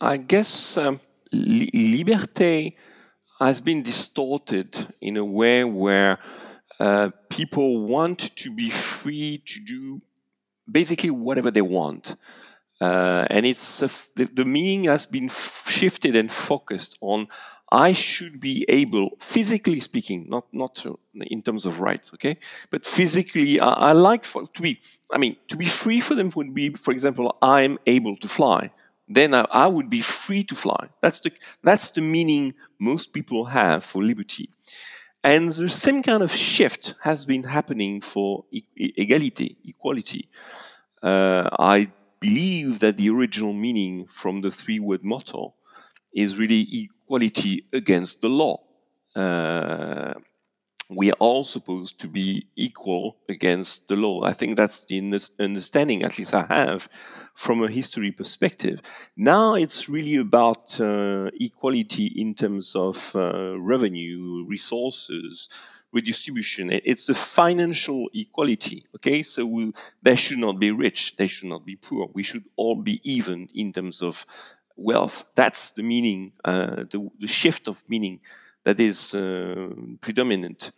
I guess um, li- liberté has been distorted in a way where uh, people want to be free to do basically whatever they want. Uh, and it's the, the, meaning has been shifted and focused on I should be able, physically speaking, not not in terms of rights, okay, but physically, I, I like for, to be. I mean, to be free for them would be, for example, I'm able to fly. Then I, I would be free to fly. That's the that's the meaning most people have for liberty. And the same kind of shift has been happening for equality. equality. Uh, I believe that the original meaning from the three word motto is really equality against the law. Uh, we are all supposed to be equal against the law. I think that's the understanding, at least I have, from a history perspective. Now it's really about uh, equality in terms of uh, revenue, resources, redistribution. It's the financial equality. Okay, so we, they should not be rich, they should not be poor. We should all be even in terms of wealth. That's the meaning, uh, the, the, shift of meaning that is uh, predominant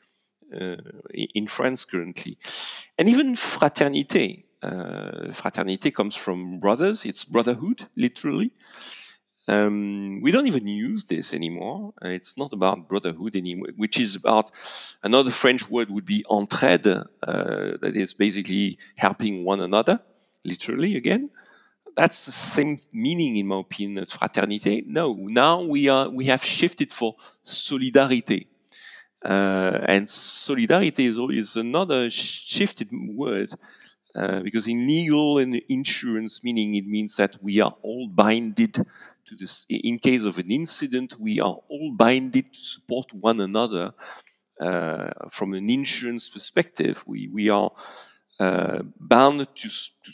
uh, in France currently. And even fraternité. Uh, fraternité comes from brothers, it's brotherhood, literally. Um, we don't even use this anymore. Uh, it's not about brotherhood anymore, which is about another French word would be entraide, uh, that is basically helping one another, literally again that's the same meaning in my opinion fraternité. No, now we are we have shifted for solidarity Uh, and solidarity is, is another shifted word uh, because in legal and insurance meaning it means that we are all binded to this in case of an incident we are all binded to support one another uh, from an insurance perspective we, we are uh, bound to, to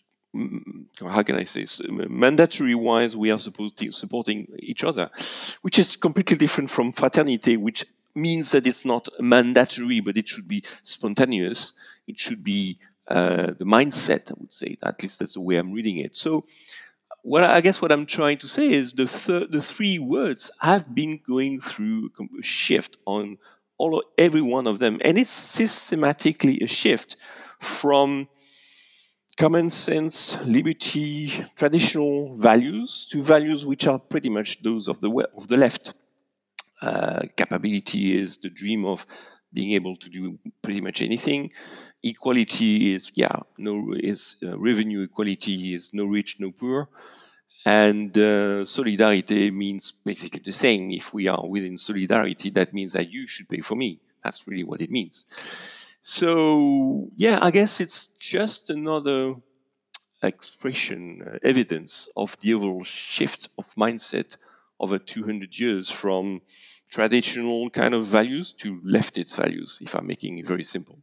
how can I say, mandatory wise, we are supporting, supporting each other, which is completely different from fraternity, which means that it's not mandatory, but it should be spontaneous. It should be uh, the mindset, I would say. At least that's the way I'm reading it. So, what I guess what I'm trying to say is the th- the three words have been going through a shift on all every one of them, and it's systematically a shift from common sense, liberty, traditional values to values which are pretty much those of the of the left. Uh, capability is the dream of being able to do pretty much anything. Equality is yeah no is uh, revenue equality is no rich no poor, and uh, solidarity means basically the same. If we are within solidarity, that means that you should pay for me. That's really what it means. So yeah, I guess it's just another expression, uh, evidence of the overall shift of mindset over 200 years from traditional kind of values to leftist values, if I'm making it very simple.